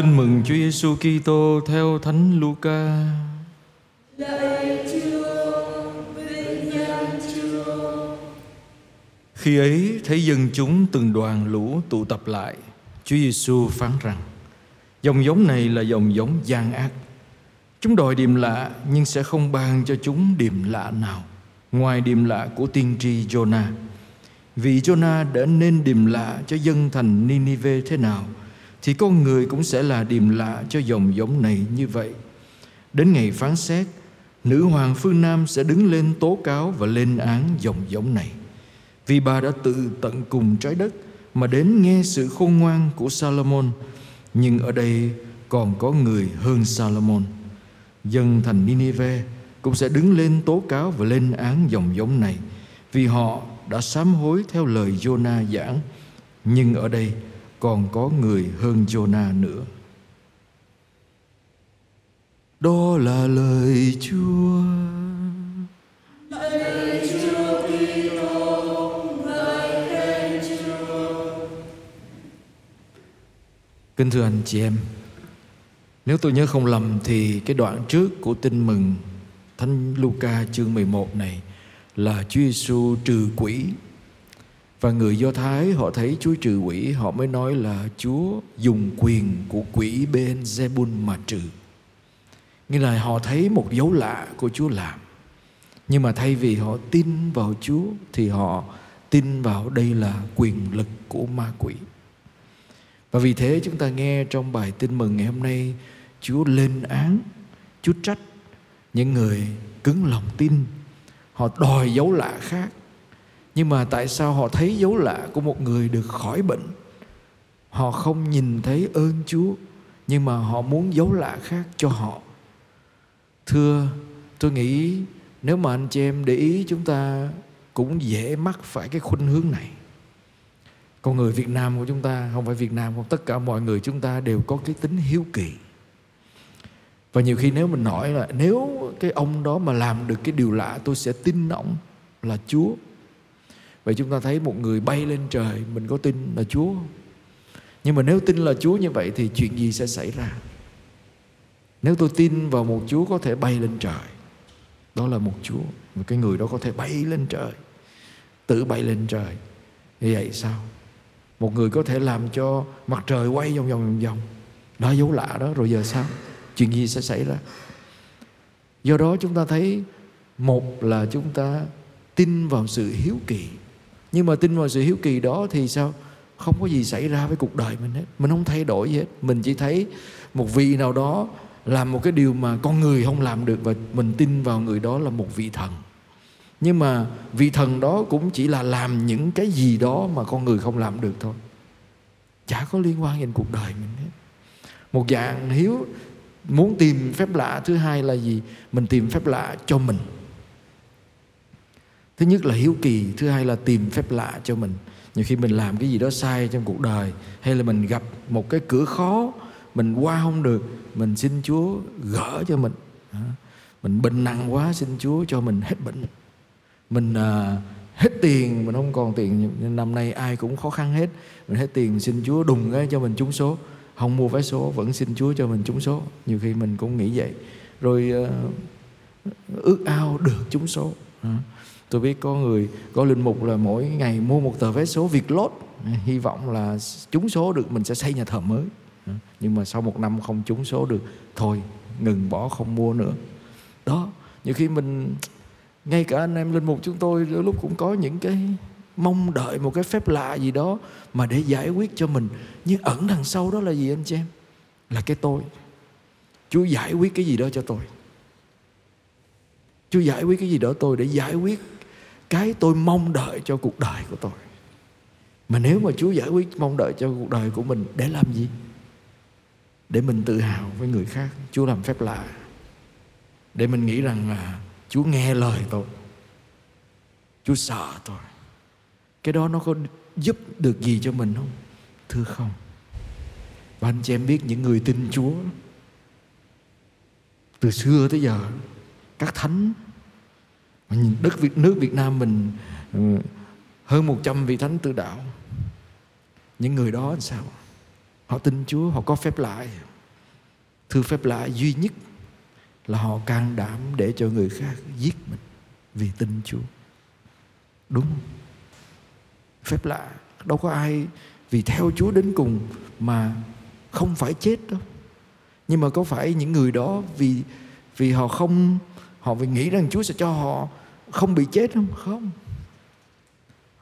Tin mừng Chúa Giêsu Kitô theo Thánh Luca. Lạy Chúa, vinh danh Chúa. Khi ấy thấy dân chúng từng đoàn lũ tụ tập lại, Chúa Giêsu phán rằng: Dòng giống này là dòng giống gian ác. Chúng đòi điềm lạ nhưng sẽ không ban cho chúng điềm lạ nào ngoài điềm lạ của tiên tri Jonah. Vì Jonah đã nên điềm lạ cho dân thành Ninive thế nào thì con người cũng sẽ là điềm lạ cho dòng giống này như vậy. Đến ngày phán xét, nữ hoàng phương Nam sẽ đứng lên tố cáo và lên án dòng giống này. Vì bà đã tự tận cùng trái đất mà đến nghe sự khôn ngoan của Salomon, nhưng ở đây còn có người hơn Salomon. Dân thành Ninive cũng sẽ đứng lên tố cáo và lên án dòng giống này vì họ đã sám hối theo lời Jonah giảng. Nhưng ở đây còn có người hơn Jonah nữa. Đó là lời Chúa. Lời Chúa Kitô, lời khen Chúa. Kính thưa anh chị em, nếu tôi nhớ không lầm thì cái đoạn trước của tin mừng Thánh Luca chương 11 này là Chúa Giêsu trừ quỷ và người Do Thái, họ thấy Chúa trừ quỷ, Họ mới nói là Chúa dùng quyền của quỷ bên Zebul mà trừ. Nghĩa là họ thấy một dấu lạ của Chúa làm. Nhưng mà thay vì họ tin vào Chúa, Thì họ tin vào đây là quyền lực của ma quỷ. Và vì thế chúng ta nghe trong bài tin mừng ngày hôm nay, Chúa lên án, Chúa trách những người cứng lòng tin. Họ đòi dấu lạ khác nhưng mà tại sao họ thấy dấu lạ của một người được khỏi bệnh? Họ không nhìn thấy ơn chúa, nhưng mà họ muốn dấu lạ khác cho họ. Thưa, tôi nghĩ nếu mà anh chị em để ý, chúng ta cũng dễ mắc phải cái khuynh hướng này. Con người Việt Nam của chúng ta, không phải Việt Nam, không, tất cả mọi người chúng ta đều có cái tính hiếu kỳ. Và nhiều khi nếu mình nói là, nếu cái ông đó mà làm được cái điều lạ, tôi sẽ tin ông là Chúa? Vậy chúng ta thấy một người bay lên trời, Mình có tin là Chúa Nhưng mà nếu tin là Chúa như vậy Thì chuyện gì sẽ xảy ra? Nếu tôi tin vào một Chúa có thể bay lên trời, Đó là một Chúa. Một cái người đó có thể bay lên trời, Tự bay lên trời. Như vậy sao? Một người có thể làm cho mặt trời quay vòng vòng vòng vòng. Đó dấu lạ đó, Rồi giờ sao? Chuyện gì sẽ xảy ra? Do đó chúng ta thấy Một là chúng ta tin vào sự hiếu kỳ nhưng mà tin vào sự hiếu kỳ đó thì sao? Không có gì xảy ra với cuộc đời mình hết. Mình không thay đổi gì hết. Mình chỉ thấy một vị nào đó làm một cái điều mà con người không làm được và mình tin vào người đó là một vị thần. Nhưng mà vị thần đó cũng chỉ là làm những cái gì đó mà con người không làm được thôi. Chả có liên quan đến cuộc đời mình hết. Một dạng hiếu muốn tìm phép lạ thứ hai là gì? Mình tìm phép lạ cho mình thứ nhất là hiếu kỳ thứ hai là tìm phép lạ cho mình. Nhiều khi mình làm cái gì đó sai trong cuộc đời hay là mình gặp một cái cửa khó mình qua không được mình xin chúa gỡ cho mình. Mình bệnh nặng quá xin chúa cho mình hết bệnh. Mình à, hết tiền mình không còn tiền. Năm nay ai cũng khó khăn hết. Mình hết tiền xin chúa đùng cái cho mình trúng số. Không mua vé số vẫn xin chúa cho mình trúng số. Nhiều khi mình cũng nghĩ vậy. Rồi uh, ước ao được trúng số. Uh tôi biết có người, có linh mục là mỗi ngày mua một tờ vé số Việt lốt hy vọng là trúng số được, mình sẽ xây nhà thờ mới. Nhưng mà sau một năm không trúng số được, thôi, ngừng bỏ không mua nữa. Đó, nhiều khi mình, ngay cả anh em linh mục chúng tôi đôi lúc cũng có những cái mong đợi, một cái phép lạ gì đó mà để giải quyết cho mình. Nhưng ẩn đằng sau đó là gì anh chị em? Là cái tôi. Chúa giải quyết cái gì đó cho tôi. Chúa giải quyết cái gì đó tôi để giải quyết cái tôi mong đợi cho cuộc đời của tôi. Mà nếu mà Chúa giải quyết mong đợi cho cuộc đời của mình, để làm gì? Để mình tự hào với người khác, Chúa làm phép lạ. Để mình nghĩ rằng là Chúa nghe lời tôi. Chúa sợ tôi. Cái đó nó có giúp được gì cho mình không? Thưa không? Và anh chị em biết những người tin Chúa, Từ xưa tới giờ, Các thánh đất Việt, nước Việt Nam mình ừ, hơn 100 vị thánh tự đạo những người đó làm sao họ tin Chúa, họ có phép lạ thư phép lạ duy nhất là họ can đảm để cho người khác giết mình vì tin Chúa. Đúng không? Phép lạ, đâu có ai vì theo Chúa đến cùng mà không phải chết đâu. Nhưng mà có phải những người đó vì vì họ không họ vì nghĩ rằng Chúa sẽ cho họ không bị chết không? Không.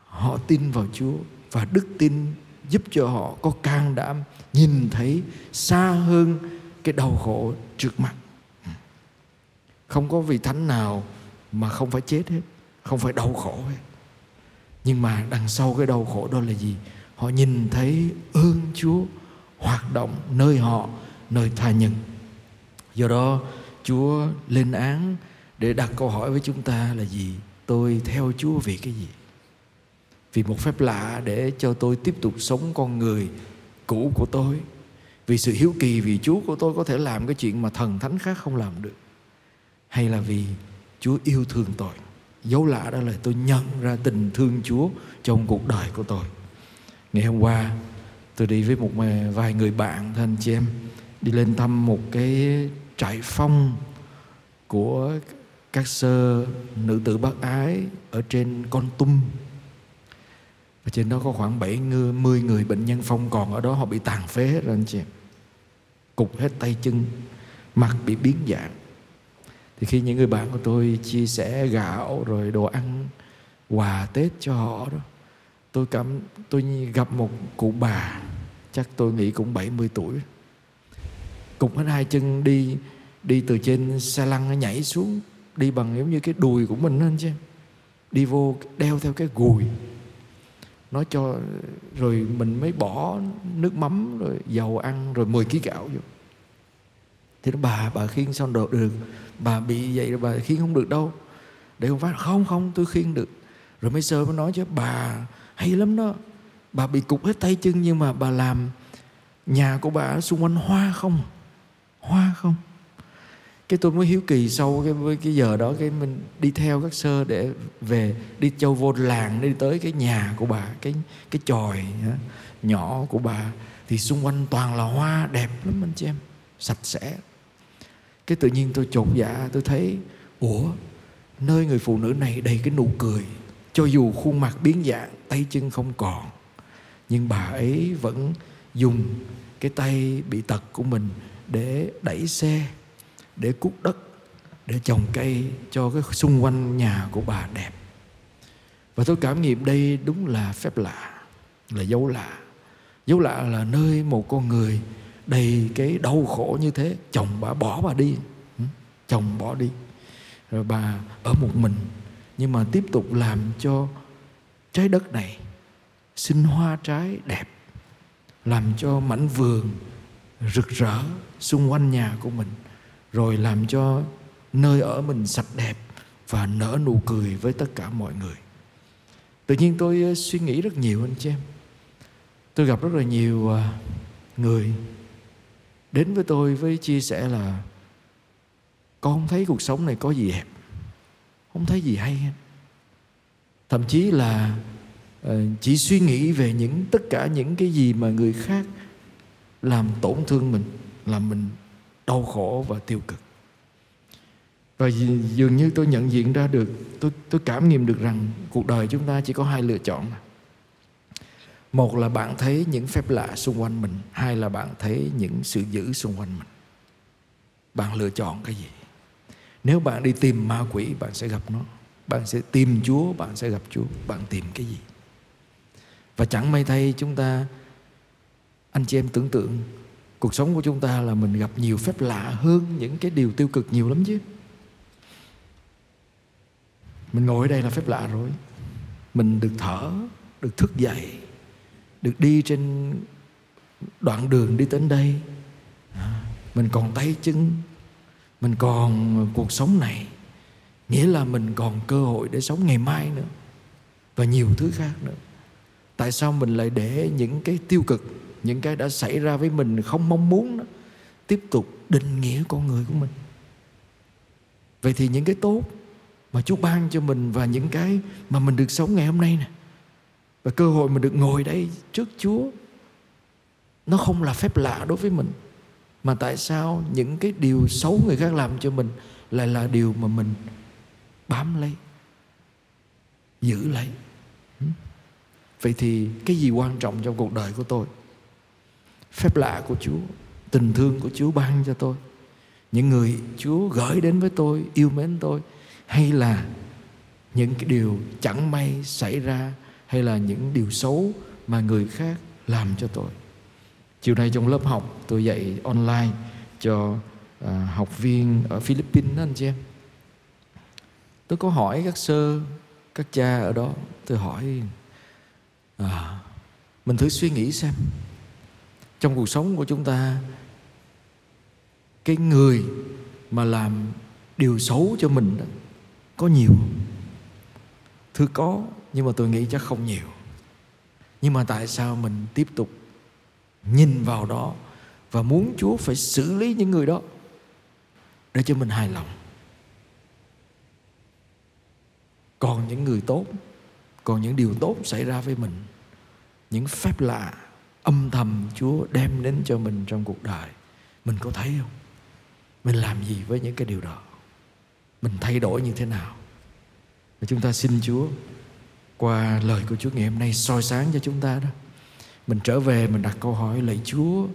Họ tin vào Chúa và đức tin giúp cho họ có can đảm nhìn thấy xa hơn cái đau khổ trước mặt. Không có vị thánh nào mà không phải chết hết, không phải đau khổ hết. Nhưng mà đằng sau cái đau khổ đó là gì? Họ nhìn thấy ơn Chúa hoạt động nơi họ, nơi tha nhân. Do đó Chúa lên án để đặt câu hỏi với chúng ta là gì? Tôi theo Chúa vì cái gì? Vì một phép lạ để cho tôi tiếp tục sống con người cũ của tôi. Vì sự hiếu kỳ vì Chúa của tôi có thể làm cái chuyện mà thần thánh khác không làm được. Hay là vì Chúa yêu thương tôi. Dấu lạ đó là tôi nhận ra tình thương Chúa trong cuộc đời của tôi. Ngày hôm qua, tôi đi với một vài người bạn thân chị em, đi lên thăm một cái trại phong của các sơ nữ tử bác ái ở trên con tum. Và trên đó có khoảng 70 người bệnh nhân phong còn ở đó, họ bị tàn phế hết rồi anh chị. Cục hết tay chân, mặt bị biến dạng. Thì khi những người bạn của tôi chia sẻ gạo rồi đồ ăn, quà, tết cho họ đó, tôi cảm, tôi gặp một cụ bà, chắc tôi nghĩ cũng 70 tuổi. Cục hết hai chân đi đi từ trên xe lăn nhảy xuống đi bằng giống như cái đùi của mình anh chứ đi vô, đeo theo cái gùi. Nó cho, rồi mình mới bỏ nước mắm, rồi dầu ăn, rồi 10 kg gạo vô. Thì nó, bà bà khiêng sao được được? Bà bị vậy rồi bà khiêng không được đâu. Để không phát, không không, tôi khiêng được. Rồi mấy sơ mới nói chứ, bà, hay lắm đó. Bà bị cục hết tay chân nhưng mà bà làm nhà của bà xung quanh hoa không? Hoa không? Cái tôi mới hiếu kỳ sau cái, với cái giờ đó cái mình đi theo các sơ để về, đi châu vô làng, đi tới cái nhà của bà, cái cái chòi nhỏ của bà. Thì xung quanh toàn là hoa đẹp lắm anh chị em, sạch sẽ. Cái tự nhiên tôi chột dạ tôi thấy, ủa, nơi người phụ nữ này đầy cái nụ cười, cho dù khuôn mặt biến dạng, tay chân không còn, nhưng bà ấy vẫn dùng cái tay bị tật của mình để đẩy xe để cút đất, để trồng cây cho cái xung quanh nhà của bà đẹp. Và tôi cảm nghiệm đây đúng là phép lạ, là dấu lạ. Dấu lạ là nơi một con người đầy cái đau khổ như thế, chồng bà bỏ bà đi. Ừ, chồng bỏ đi. Rồi bà ở một mình, nhưng mà tiếp tục làm cho trái đất này sinh hoa trái đẹp, làm cho mảnh vườn rực rỡ xung quanh nhà của mình rồi làm cho nơi ở mình sạch đẹp và nở nụ cười với tất cả mọi người. Tự nhiên tôi ờ, suy nghĩ rất nhiều anh chị em. Tôi gặp rất là nhiều ờ, người đến với tôi với chia sẻ là, con không thấy cuộc sống này có gì đẹp không thấy gì hay hết thậm chí là ờ, chỉ suy nghĩ về những, tất cả những cái gì mà người khác làm tổn thương mình, làm mình đau khổ và tiêu cực. Và dường như tôi nhận diện ra được, tôi tôi cảm nghiệm được rằng cuộc đời chúng ta chỉ có hai lựa chọn một là bạn thấy những phép lạ xung quanh mình, hai là bạn thấy những sự dữ xung quanh mình. Bạn lựa chọn cái gì? Nếu bạn đi tìm ma quỷ, bạn sẽ gặp nó. Bạn sẽ tìm chúa, bạn sẽ gặp chúa. Bạn tìm cái gì? Và chẳng may thay, chúng ta, anh chị em tưởng tượng cuộc sống của chúng ta là mình gặp nhiều phép lạ hơn những cái điều tiêu cực nhiều lắm chứ. Mình ngồi ở đây là phép lạ rồi. Mình được thở, được thức dậy, được đi trên đoạn đường đi đến đây. Mình còn tay chân. Mình còn cuộc sống này. Nghĩa là mình còn cơ hội để sống ngày mai nữa và nhiều thứ khác nữa. Tại sao mình lại để những cái tiêu cực những cái đã xảy ra với mình không mong muốn đó, tiếp tục định nghĩa con người của mình. Vậy thì những cái tốt mà Chúa ban cho mình và những cái mà mình được sống ngày hôm nay nè, và cơ hội mình được ngồi đây trước Chúa, nó không là phép lạ đối với mình, mà tại sao những cái điều xấu người khác làm cho mình lại là điều mà mình bám lấy, giữ lấy? Vậy thì cái gì quan trọng trong cuộc đời của tôi? Phép lạ của chúa tình thương của chúa ban cho tôi. Những người chúa gửi đến với tôi yêu mến tôi hay là những cái điều chẳng may xảy ra hay là những điều xấu mà người khác làm cho tôi. Chiều nay trong lớp học tôi dạy online cho à, học viên ở Philippines đó anh chị em. Tôi có hỏi các sơ các cha ở đó tôi hỏi à, mình thử suy nghĩ xem trong cuộc sống của chúng ta cái người mà làm điều xấu cho mình đó, có nhiều thứ thưa có nhưng mà tôi nghĩ chắc không nhiều. Nhưng mà tại sao mình tiếp tục nhìn vào đó và muốn Chúa phải xử lý những người đó để cho mình hài lòng? Còn những người tốt còn những điều tốt xảy ra với mình những phép lạ âm thầm Chúa đem đến cho mình trong cuộc đời. Mình có thấy không? Mình làm gì với những cái điều đó? Mình thay đổi như thế nào? Và chúng ta xin Chúa, qua lời của Chúa ngày hôm nay soi sáng cho chúng ta đó, mình trở về mình đặt câu hỏi lạy Chúa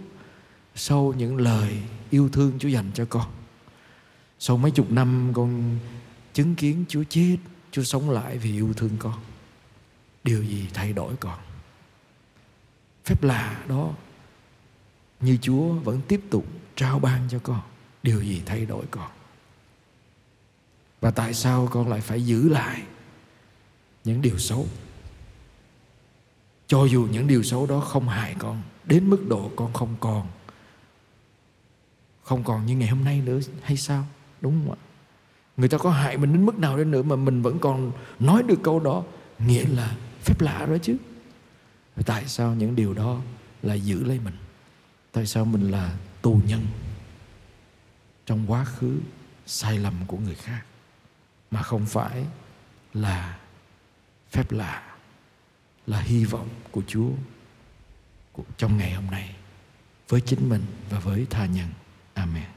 sau những lời yêu thương Chúa dành cho con. Sau mấy chục năm con chứng kiến Chúa chết, Chúa sống lại vì yêu thương con. Điều gì thay đổi con? Phép lạ đó. Như Chúa vẫn tiếp tục trao ban cho con. Điều gì thay đổi con? Và tại sao con lại phải giữ lại những điều xấu? Cho dù những điều xấu đó không hại con, đến mức độ con không còn không còn như ngày hôm nay nữa hay sao? Đúng không ạ? Người ta có hại mình đến mức nào đến nữa mà mình vẫn còn nói được câu đó? Nghĩa là phép lạ đó chứ tại sao những điều đó lại giữ lấy mình tại sao mình là tù nhân trong quá khứ sai lầm của người khác mà không phải là phép lạ, là hy vọng của Chúa trong ngày hôm nay với chính mình và với tha nhân. Amen.